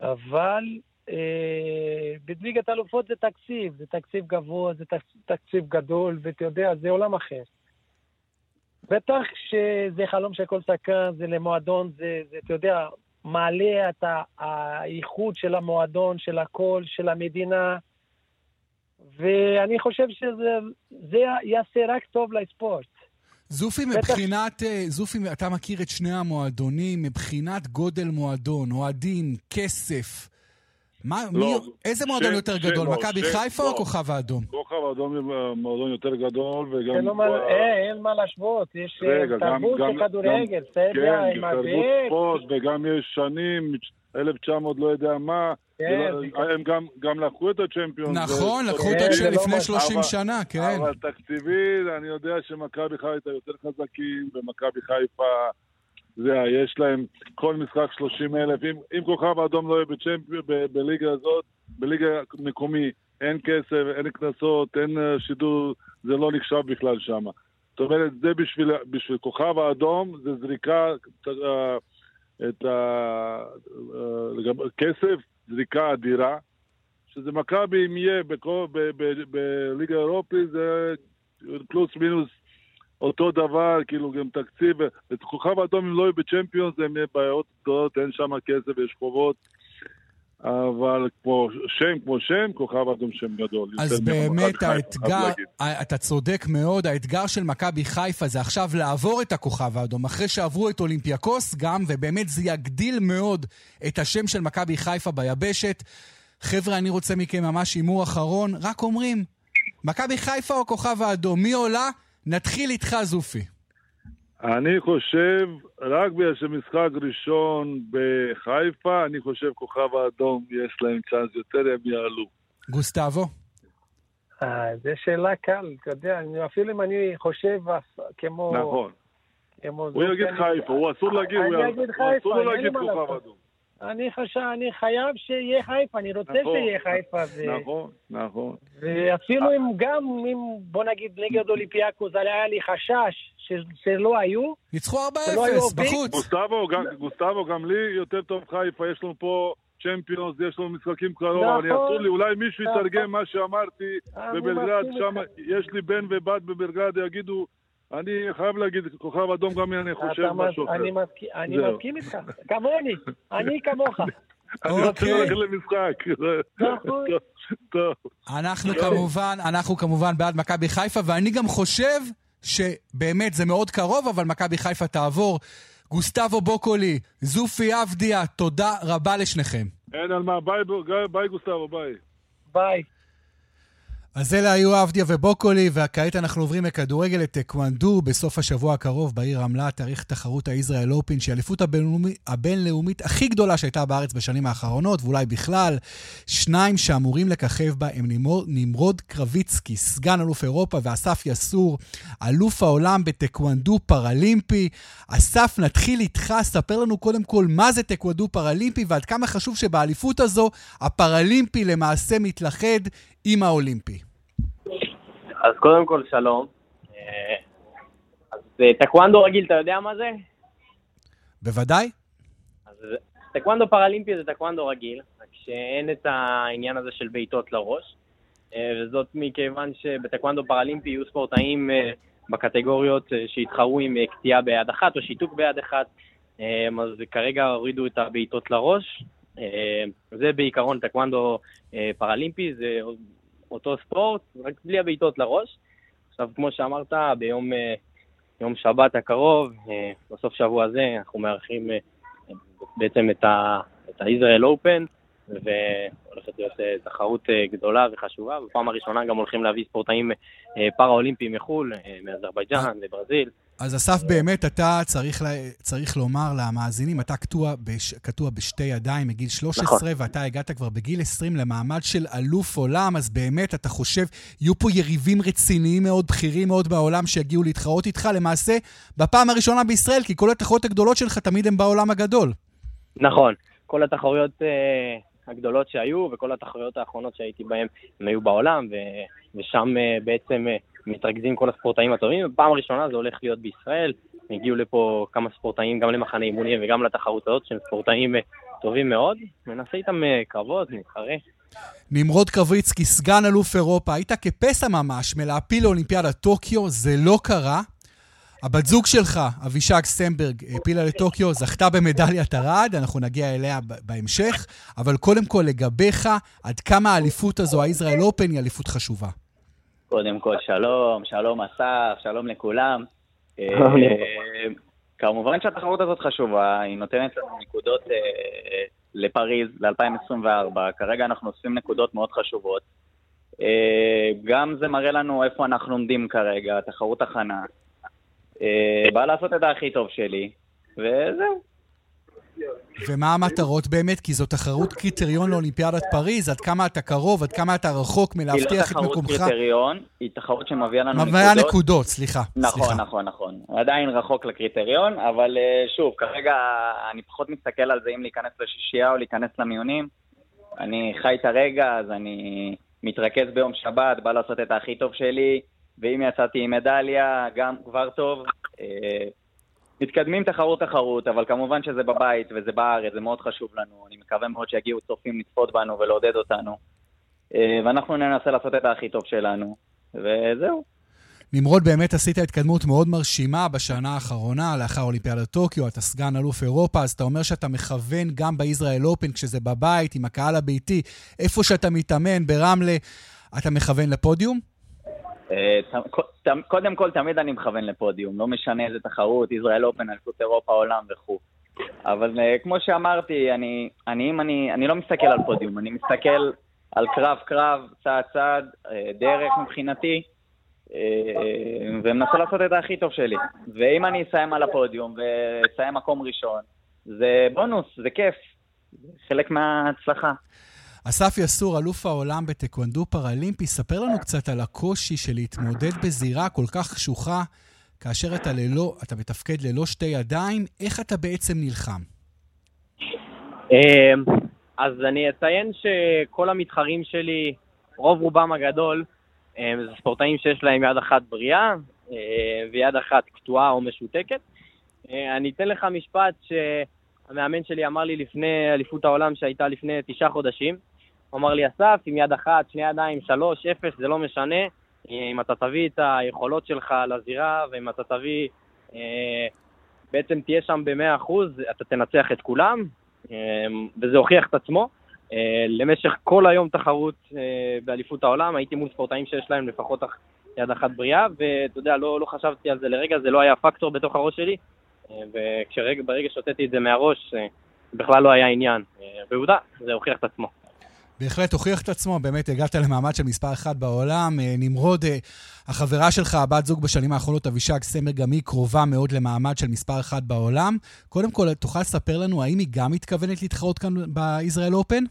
אבל אה, בליגת אלופות זה תקציב, זה תקציב גבוה, זה תקציב, גדול, ואתה יודע, זה עולם אחר. בטח שזה חלום של כל שחקן, זה למועדון, זה, זה, אתה יודע, מעלה את ה- האיכות של המועדון, של הכל, של המדינה, ואני חושב שזה זה יעשה רק טוב לספורט. זופי. מבחינת, אה, זופי, אתה מכיר את שני המועדונים, מבחינת גודל מועדון, אוהדים, כסף. מה, לא, מי, איזה מועדון ש- יותר ש- גדול, לא, מכבי ש- חיפה לא. או כוכב האדום? כוכב האדום הוא מועדון יותר גדול, וגם... אין, מה, אה, אין מה להשוות, יש אה, רגע, תרבות של כדורגל, בסדר, כן, עם תרבות. ספורט, וגם יש שנים, 1900 לא יודע מה. כן, הם גם- גם לקחו את הצ'מפיון. נכון, לקחו כן, אותו זה לא לפני מה- 30 אבל- שנה, כן. אבל תקציבית, אני יודע שמכבי חיפה יותר חזקים, ומכבי חיפה, זה, יש להם כל משחק 30 אלף. אם, אם כוכב האדום לא יהיה בליגה הזאת, בליגה מקומי, אין כסף, אין קנסות, אין אה, שידור, זה לא נחשב בכלל שם. זאת אומרת, זה בשביל, בשביל כוכב האדום, זה זריקה, אה, את הכסף, זריקה אדירה. שזה מכבי, אם יהיה בכל- ב- ב- בליגה האירופית, זה פלוס מינוס אותו דבר, כאילו גם תקציב, את כוכב האדום אם לא יהיו בצ'מפיונס, הם יהיו בעיות גדולות, אין שם כסף, יש חובות. אבל כמו שם, כמו שם, כוכב אדום שם גדול. אז באמת האתגר, אתה צודק מאוד, האתגר של מכבי חיפה זה עכשיו לעבור את הכוכב האדום, אחרי שעברו את אולימפיאקוס גם, ובאמת זה יגדיל מאוד את השם של מכבי חיפה ביבשת. חבר'ה, אני רוצה מכם ממש הימור אחרון, רק אומרים, מכבי חיפה או כוכב האדום, מי עולה? נתחיל איתך, זופי. אני חושב, רק בגלל שמשחק ראשון בחיפה, אני חושב כוכב האדום יש להם צ'אנס יותר, הם יעלו. גוסטבו? אה, זו שאלה קל, אתה יודע, אפילו אם אני חושב כמו... נכון. הוא יגיד חיפה, הוא אסור להגיד, הוא אסור לו להגיד כוכב אדום. אני חשב, אני חייב שיהיה חיפה, אני רוצה נכון, שיהיה חיפה. ו... נכון, נכון. ואפילו אם גם, אם בוא נגיד נגד אולימפיאקוס, היה לי חשש ש... שלא היו. ניצחו 4-0, בחוץ. גוסטבו, גם, גוסטבו, גם לי יותר טוב חיפה, יש לנו פה צ'מפיונס, יש לנו משחקים קרוב, נכון. אני אסור לי, אולי מישהו נכון. יתרגם מה שאמרתי בבלגרד, שם יש לי בן ובת בבלגרד, יגידו... אני חייב להגיד, כוכב אדום גם אני חושב משהו אחר. אני מסכים איתך, כמוני, אני כמוך. אני רוצה אוקיי. ללכת למשחק. נכון. טוב. אנחנו כמובן, אנחנו כמובן בעד מכבי חיפה, ואני גם חושב שבאמת זה מאוד קרוב, אבל מכבי חיפה תעבור. גוסטבו בוקולי, זופי אבדיה, תודה רבה לשניכם. אין על מה, ביי גוסטבו, ביי. ביי. אז אלה היו אבדיה ובוקולי, וכעת אנחנו עוברים לכדורגל לטקוונדו. בסוף השבוע הקרוב בעיר רמלה תיערך תחרות ה Israel Open, שהיא האליפות הבינלאומית, הבינלאומית הכי גדולה שהייתה בארץ בשנים האחרונות, ואולי בכלל. שניים שאמורים לככב בה הם נמרוד, נמרוד קרביצקי, סגן אלוף אירופה, ואסף יסעור, אלוף העולם בטקוונדו פרלימפי. אסף, נתחיל איתך, ספר לנו קודם כל מה זה טקוונדו פרלימפי, ועד כמה חשוב שבאליפות הזו הפרלימפי למעשה מתלכד עם האולימפי? אז קודם כל, שלום. אה, אז אה, טקוונדו רגיל, אתה יודע מה זה? בוודאי. אז טקוונדו פראלימפי זה טקוונדו רגיל, רק שאין את העניין הזה של בעיטות לראש. אה, וזאת מכיוון שבטקוונדו פראלימפי יהיו ספורטאים בקטגוריות שהתחרו עם קטיעה ביד אחת או שיתוק ביד אחת, אז כרגע הורידו את הבעיטות לראש. זה בעיקרון טקוונדו פראלימפי, זה אותו ספורט, רק בלי הבעיטות לראש. עכשיו, כמו שאמרת, ביום אה, יום שבת הקרוב, אה, בסוף שבוע הזה, אנחנו מארחים אה, בעצם את ה-Israel Open, והולכת להיות תחרות גדולה וחשובה. בפעם הראשונה גם הולכים להביא ספורטאים פארה-אולימפיים מחו"ל, מאזרבייג'אן, מברזיל. אז אסף, באמת, אתה צריך, צריך לומר למאזינים, אתה קטוע, בש, קטוע בשתי ידיים מגיל 13, נכון. ואתה הגעת כבר בגיל 20 למעמד של אלוף עולם, אז באמת, אתה חושב, יהיו פה יריבים רציניים מאוד, בכירים מאוד בעולם, שיגיעו להתחרות איתך, למעשה, בפעם הראשונה בישראל, כי כל התחרויות הגדולות שלך תמיד הן בעולם הגדול. נכון. כל התחרויות uh, הגדולות שהיו, וכל התחרויות האחרונות שהייתי בהן, הם היו בעולם, ו, ושם uh, בעצם... Uh, מתרכזים כל הספורטאים הטובים, בפעם הראשונה זה הולך להיות בישראל. הגיעו לפה כמה ספורטאים, גם למחנה אימונים וגם לתחרות הזאת, שהם ספורטאים אה, טובים מאוד. ננסה איתם אה, קרבות, נתחרה. נמרוד קרביצקי, סגן אלוף אירופה, היית כפסע ממש מלהפיל לאולימפיאדה טוקיו, זה לא קרה. הבת זוג שלך, אבישג סמברג, העפילה לטוקיו, זכתה במדליית ארד, אנחנו נגיע אליה בהמשך, אבל קודם כל לגביך, עד כמה האליפות הזו, הישראל אופן, היא אליפות חשובה. קודם כל, שלום, שלום אסף, שלום לכולם. אה, כמובן שהתחרות הזאת חשובה, היא נותנת לנו נקודות אה, לפריז, ל-2024. כרגע אנחנו אוספים נקודות מאוד חשובות. אה, גם זה מראה לנו איפה אנחנו עומדים כרגע, תחרות הכנה. בא לעשות את הכי טוב שלי, וזהו. ומה המטרות באמת? כי זו תחרות קריטריון לאולימפיאדת פריז, עד כמה אתה קרוב, עד כמה אתה רחוק מלהבטיח את מקומך. היא לא תחרות קריטריון, היא תחרות שמביאה לנו נקודות. מביאה נקודות, סליחה. נכון, סליחה. נכון, נכון. עדיין רחוק לקריטריון, אבל אה, שוב, כרגע אני פחות מסתכל על זה אם להיכנס לשישייה או להיכנס למיונים. אני חי את הרגע, אז אני מתרכז ביום שבת, בא לעשות את הכי טוב שלי, ואם יצאתי עם מדליה, גם כבר טוב. מתקדמים תחרות-תחרות, אבל כמובן שזה בבית וזה בארץ, זה מאוד חשוב לנו. אני מקווה מאוד שיגיעו צופים לצפות בנו ולעודד אותנו. אה, ואנחנו ננסה לעשות את הכי טוב שלנו, וזהו. נמרוד, באמת עשית התקדמות מאוד מרשימה בשנה האחרונה, לאחר אולימפיאדת טוקיו, אתה סגן אלוף אירופה, אז אתה אומר שאתה מכוון גם בישראל אופן, כשזה בבית, עם הקהל הביתי, איפה שאתה מתאמן, ברמלה, אתה מכוון לפודיום? אה, קודם כל, תמיד אני מכוון לפודיום, לא משנה איזה תחרות, ישראל אופן, אליפות אירופה, עולם וכו'. אבל אה, כמו שאמרתי, אני, אני, אני, אני לא מסתכל על פודיום, אני מסתכל על קרב-קרב, צעד-צעד, אה, דרך מבחינתי, ומנסה לעשות את הכי טוב שלי. ואם אני אסיים על הפודיום ואסיים מקום ראשון, זה בונוס, זה כיף, חלק מההצלחה. אסף יסור, אלוף העולם בטקוונדו פראלימפי, ספר לנו קצת על הקושי של להתמודד בזירה כל כך קשוחה, כאשר אתה ללא, אתה מתפקד ללא שתי ידיים, איך אתה בעצם נלחם? אמ, אז אני אציין שכל המתחרים שלי, רוב רובם הגדול, זה ספורטאים שיש להם יד אחת בריאה אה, ויד אחת קטועה או משותקת. אני אתן לך משפט שהמאמן שלי אמר לי לפני אליפות העולם שהייתה לפני תשעה חודשים. הוא אמר לי, אסף, עם יד אחת, שני ידיים, שלוש, אפס, זה לא משנה. אם אתה תביא את היכולות שלך לזירה, ואם אתה תביא, אה, בעצם תהיה שם במאה אחוז, אתה תנצח את כולם, אה, וזה הוכיח את עצמו. אה, למשך כל היום תחרות באליפות העולם, הייתי מול ספורטאים שיש להם לפחות יד אחת בריאה, ואתה יודע, לא, לא חשבתי על זה לרגע, זה לא היה פקטור בתוך הראש שלי, וברגע שהוצאתי את זה מהראש, בכלל לא היה עניין. ועובדה, זה הוכיח את עצמו. בהחלט הוכיח את עצמו, באמת הגעת למעמד של מספר אחת בעולם. אה, נמרוד, אה, החברה שלך, הבת זוג בשנים האחרונות, אבישג סמר, גם היא קרובה מאוד למעמד של מספר אחת בעולם. קודם כל, תוכל לספר לנו האם היא גם מתכוונת להתחרות כאן בישראל אופן?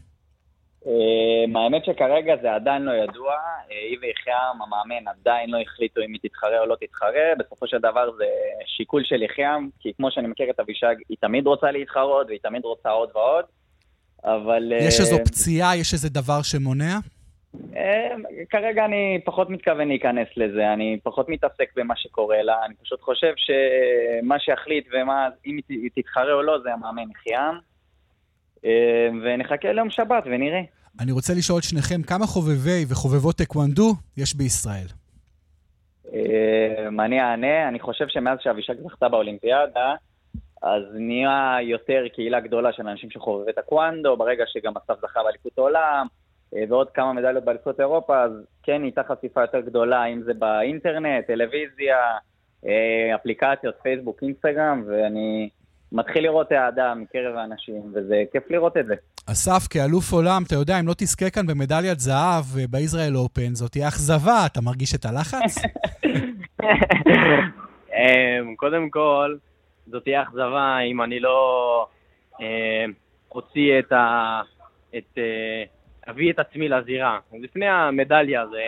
אה, האמת שכרגע זה עדיין לא ידוע. היא ויחיעם, המאמן, עדיין לא החליטו אם היא תתחרה או לא תתחרה. בסופו של דבר זה שיקול של יחיעם, כי כמו שאני מכיר את אבישג, היא תמיד רוצה להתחרות והיא תמיד רוצה עוד ועוד. אבל... יש איזו אה, פציעה? יש איזה דבר שמונע? אה, כרגע אני פחות מתכוון להיכנס לזה, אני פחות מתעסק במה שקורה לה, אני פשוט חושב שמה שיחליט ומה, אם היא תתחרה או לא, זה המאמן יחיעם. אה, ונחכה ליום שבת ונראה. אני רוצה לשאול את שניכם, כמה חובבי וחובבות טקוונדו יש בישראל? אני אענה, אני חושב שמאז שאבישג זכתה באולימפיאדה, אז נהיה יותר קהילה גדולה של אנשים שחובבי טקוונדו, ברגע שגם אסף זכה באליפות העולם, אה, ועוד כמה מדליות באליפות אירופה, אז כן נהייתה חשיפה יותר גדולה, אם זה באינטרנט, טלוויזיה, אה, אפליקציות, פייסבוק, אינסטגרם, ואני מתחיל לראות אהדה מקרב האנשים, וזה כיף לראות את זה. אסף, כאלוף עולם, אתה יודע, אם לא תזכה כאן במדליית זהב אה, בישראל אופן, זאת תהיה אכזבה, אתה מרגיש את הלחץ? קודם כל, זאת תהיה אכזבה אם אני לא אה, אוציא את ה... את... אה, אביא את עצמי לזירה. לפני המדליה זה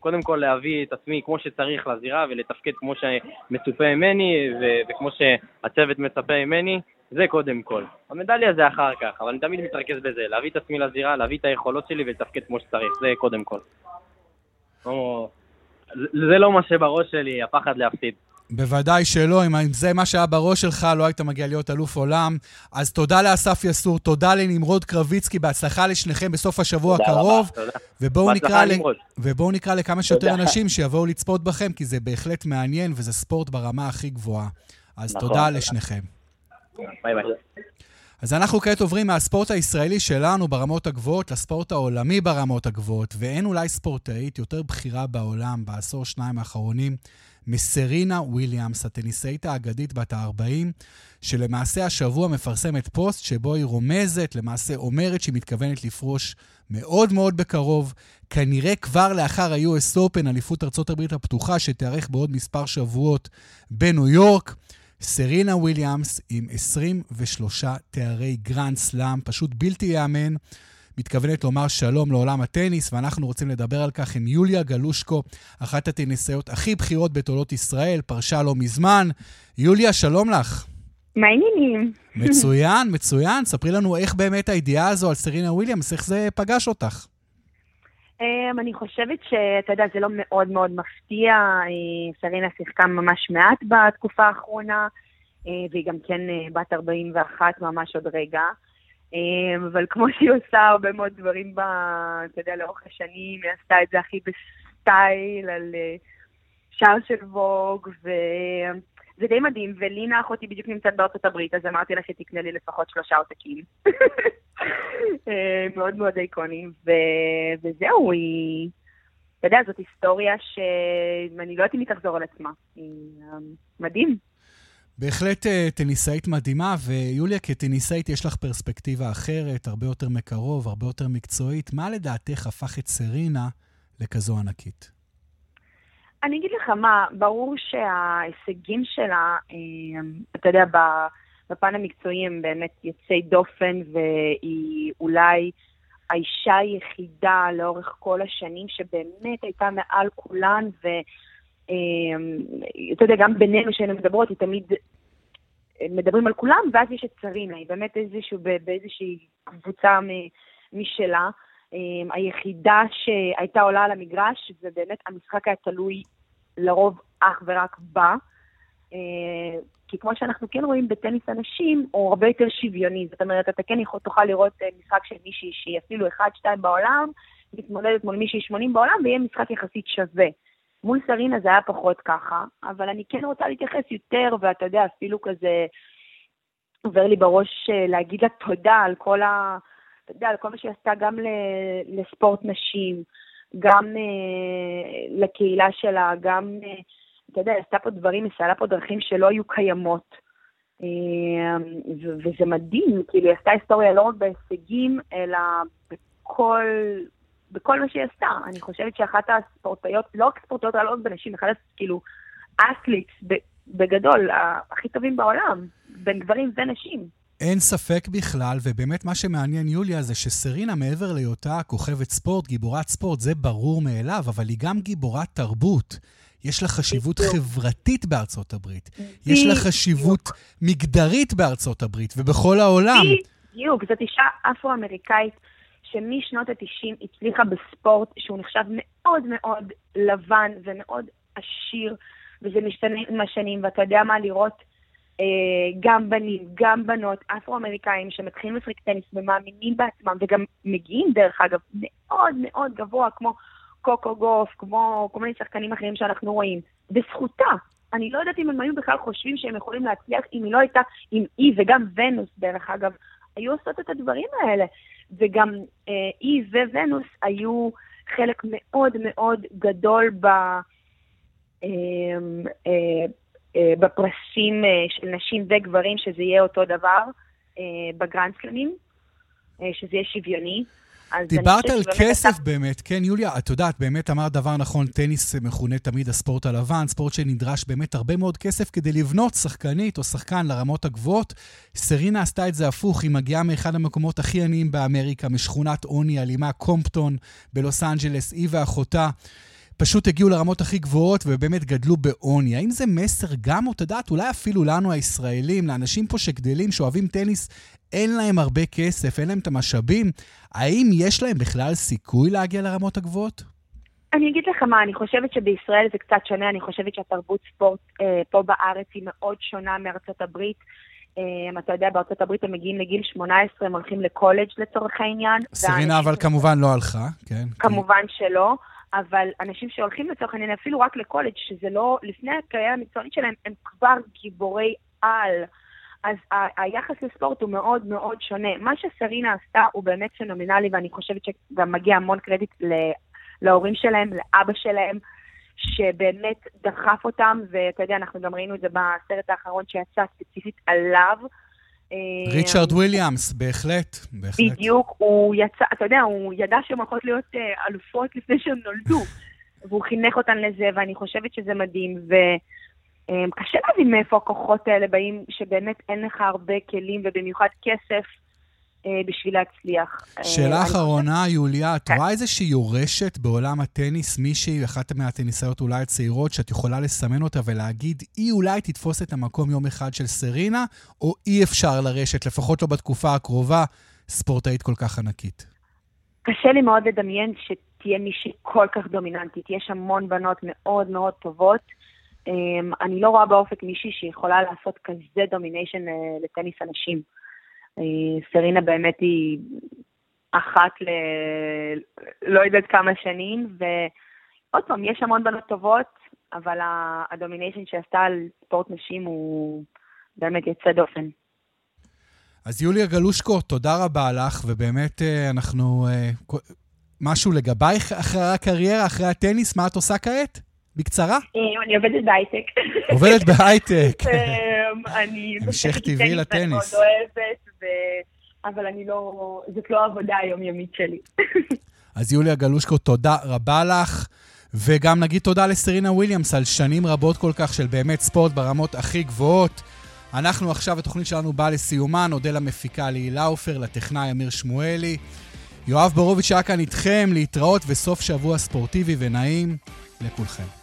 קודם כל להביא את עצמי כמו שצריך לזירה ולתפקד כמו שמצופה ממני ו- וכמו שהצוות מצפה ממני, זה קודם כל. המדליה זה אחר כך, אבל אני תמיד מתרכז בזה, להביא את עצמי לזירה, להביא את היכולות שלי ולתפקד כמו שצריך, זה קודם כל. לא, זה לא מה שבראש שלי, הפחד להפסיד. בוודאי שלא, אם זה מה שהיה בראש שלך, לא היית מגיע להיות אלוף עולם. אז תודה לאסף יסור, תודה לנמרוד קרביצקי, בהצלחה לשניכם בסוף השבוע הקרוב. ובואו נקרא, ל... ובואו נקרא לכמה שיותר אנשים שיבואו לצפות בכם, כי זה בהחלט מעניין וזה ספורט ברמה הכי גבוהה. אז נכון, תודה לשניכם. ביי ביי. אז אנחנו כעת עוברים מהספורט הישראלי שלנו ברמות הגבוהות לספורט העולמי ברמות הגבוהות, ואין אולי ספורטאית יותר בכירה בעולם בעשור שניים האחרונים מסרינה וויליאמס, הטניסאית האגדית בת ה-40, שלמעשה השבוע מפרסמת פוסט שבו היא רומזת, למעשה אומרת שהיא מתכוונת לפרוש מאוד מאוד בקרוב, כנראה כבר לאחר ה-US Open, אליפות ארה"ב הפתוחה, שתיערך בעוד מספר שבועות בניו יורק. סרינה וויליאמס עם 23 תארי גרנד סלאם, פשוט בלתי ייאמן. מתכוונת לומר שלום לעולם הטניס, ואנחנו רוצים לדבר על כך עם יוליה גלושקו, אחת הטניסאיות הכי בכירות בתולדות ישראל, פרשה לא מזמן. יוליה, שלום לך. מה העניינים? מצוין, מצוין. ספרי לנו איך באמת הידיעה הזו על סרינה וויליאמס, איך זה פגש אותך. אמ, אני חושבת שאתה יודע, זה לא מאוד מאוד מפתיע. אה, סרינה שיחקה ממש מעט בתקופה האחרונה, אה, והיא גם כן אה, בת 41 ממש עוד רגע. אמ, אבל כמו שהיא עושה הרבה מאוד דברים, ב, אתה יודע, לאורך השנים, היא עשתה את זה הכי בסטייל, על, אה, שער של ווג, וזה די מדהים, ולינה אחותי בדיוק נמצאת בארצות הברית, אז אמרתי לה שתקנה לי לפחות שלושה עותקים. אה, מאוד מאוד איקונים, ו... וזהו, היא... אתה יודע, זאת היסטוריה שאני לא יודעת אם היא תחזור על עצמה. היא אה, מדהים. בהחלט אה, טניסאית מדהימה, ויוליה, כטניסאית יש לך פרספקטיבה אחרת, הרבה יותר מקרוב, הרבה יותר מקצועית. מה לדעתך הפך את סרינה לכזו ענקית? אני אגיד לך מה, ברור שההישגים שלה, אתה יודע, בפן המקצועי הם באמת יוצאי דופן, והיא אולי האישה היחידה לאורך כל השנים שבאמת הייתה מעל כולן, ואתה יודע, גם בינינו שהיינו מדברות, היא תמיד מדברים על כולם, ואז יש את שרינה, היא באמת איזשהו, באיזושהי קבוצה משלה. היחידה שהייתה עולה על המגרש, ובאמת המשחק היה תלוי לרוב אך ורק בה. כי כמו שאנחנו כן רואים בטניס הנשים, הוא הרבה יותר שוויוני. זאת אומרת, אתה כן יכול, תוכל לראות אה, משחק של מישהי שהיא אפילו 1-2 בעולם, מתמודדת מול מישהי 80 בעולם, ויהיה משחק יחסית שווה. מול סרינה זה היה פחות ככה, אבל אני כן רוצה להתייחס יותר, ואתה יודע, אפילו כזה עובר לי בראש אה, להגיד לה תודה על כל ה... אתה יודע, על כל מה שהיא עשתה גם לספורט נשים, גם uh, לקהילה שלה, גם uh, אתה יודע, עשתה פה דברים, היא סעלה פה דרכים שלא היו קיימות. וזה מדהים, כאילו, היא עשתה היסטוריה לא רק בהישגים, אלא בכל, בכל מה שהיא עשתה. אני חושבת שאחת הספורטאיות, לא רק ספורטאיות, רק בנשים, אחת, כאילו, אסליטס, בגדול, הכי טובים בעולם, בין גברים ונשים. אין ספק בכלל, ובאמת מה שמעניין, יוליה, זה שסרינה, מעבר להיותה כוכבת ספורט, גיבורת ספורט, זה ברור מאליו, אבל היא גם גיבורת תרבות. יש לה חשיבות חברתית בארצות הברית. יש לה חשיבות מגדרית בארצות הברית ובכל העולם. בדיוק, זאת אישה אפרו-אמריקאית שמשנות ה-90 הצליחה בספורט שהוא נחשב מאוד מאוד לבן ומאוד עשיר, וזה משתנה עם השנים, ואתה יודע מה, לראות אה, גם בנים, גם בנות, אפרו-אמריקאים שמתחילים לשחק טניס ומאמינים בעצמם, וגם מגיעים, דרך אגב, מאוד מאוד גבוה, כמו קוקו גוף, כמו כל מיני שחקנים אחרים שאנחנו רואים, בזכותה. אני לא יודעת אם הם היו בכלל חושבים שהם יכולים להצליח אם היא לא הייתה, אם היא וגם ונוס, דרך אגב, היו עושות את הדברים האלה. וגם אה, היא וונוס היו חלק מאוד מאוד גדול ב, אה, אה, אה, בפרסים אה, של נשים וגברים, שזה יהיה אותו דבר אה, בגרנדסלמים, אה, שזה יהיה שוויוני. דיברת על כסף אתה... באמת, כן, יוליה, את יודעת, באמת אמרת דבר נכון, טניס מכונה תמיד הספורט הלבן, ספורט שנדרש באמת הרבה מאוד כסף כדי לבנות שחקנית או שחקן לרמות הגבוהות. סרינה עשתה את זה הפוך, היא מגיעה מאחד המקומות הכי עניים באמריקה, משכונת עוני אלימה, קומפטון בלוס אנג'לס, היא ואחותה. פשוט הגיעו לרמות הכי גבוהות ובאמת גדלו בעוני. האם זה מסר גם, או את יודעת, אולי אפילו לנו הישראלים, לאנשים פה שגדלים, שאוהבים טניס, אין להם הרבה כסף, אין להם את המשאבים, האם יש להם בכלל סיכוי להגיע לרמות הגבוהות? אני אגיד לך מה, אני חושבת שבישראל זה קצת שונה, אני חושבת שהתרבות ספורט אה, פה בארץ היא מאוד שונה מארצות הברית. אה, אתה יודע, בארצות הברית הם מגיעים לגיל 18, הם הולכים לקולג' לצורך העניין. סרינה אבל כמובן לא הלכה, כן. כמובן כי... שלא. אבל אנשים שהולכים לצורך העניין אפילו רק לקולג', שזה לא, לפני הקריירה המקצוענית שלהם, הם כבר גיבורי על. אז ה- היחס לספורט הוא מאוד מאוד שונה. מה שסרינה עשתה הוא באמת פנומנלי, ואני חושבת שגם מגיע המון קרדיט ל- להורים שלהם, לאבא שלהם, שבאמת דחף אותם, ואתה יודע, אנחנו גם ראינו את זה בסרט האחרון שיצא ספציפית עליו. אה, ריצ'רד וויליאמס, בהחלט, בהחלט. בדיוק, הוא יצא, אתה יודע, הוא ידע שהן הולכות להיות uh, אלופות לפני שהן נולדו, והוא חינך אותן לזה, ואני חושבת שזה מדהים, וקשה אה, להבין מאיפה הכוחות האלה באים, שבאמת אין לך הרבה כלים, ובמיוחד כסף, אה, בשביל להצליח. אה, שאלה אחרונה, יוליה, את כן. רואה איזושהי יורשת בעולם הטניס, מישהי, אחת מהטניסאיות אולי הצעירות, שאת יכולה לסמן אותה ולהגיד, היא אולי תתפוס את המקום יום אחד של סרינה, או אי אפשר לרשת, לפחות לא בתקופה הקרובה, ספורטאית כל כך ענקית? קשה לי מאוד לדמיין שתהיה מישהי כל כך דומיננטית. יש המון בנות מאוד מאוד טובות. אמ, אני לא רואה באופק מישהי שיכולה לעשות כזה domination אה, לטניס הנשים. אה, סרינה באמת היא אחת ל... לא יודעת כמה שנים, ועוד פעם, יש המון בנות טובות, אבל הדומיניישן שעשתה על ספורט נשים הוא באמת יוצא דופן. אז יוליה גלושקו, תודה רבה לך, ובאמת אה, אנחנו... משהו לגבייך אחרי הקריירה, אחרי הטניס, מה את עושה כעת? בקצרה. אה, אני עובדת בהייטק. עובדת בהייטק. אני... המשך טבעי לטניס. אני מאוד אוהבת, אבל אני לא... זאת לא העבודה היומיומית שלי. אז יוליה גלושקו, תודה רבה לך. וגם נגיד תודה לסרינה וויליאמס על שנים רבות כל כך של באמת ספורט ברמות הכי גבוהות. אנחנו עכשיו, התוכנית שלנו באה לסיומה, נודה למפיקה להילה עופר, לטכנאי אמיר שמואלי. יואב בורוביץ' היה כאן איתכם להתראות וסוף שבוע ספורטיבי ונעים לכולכם.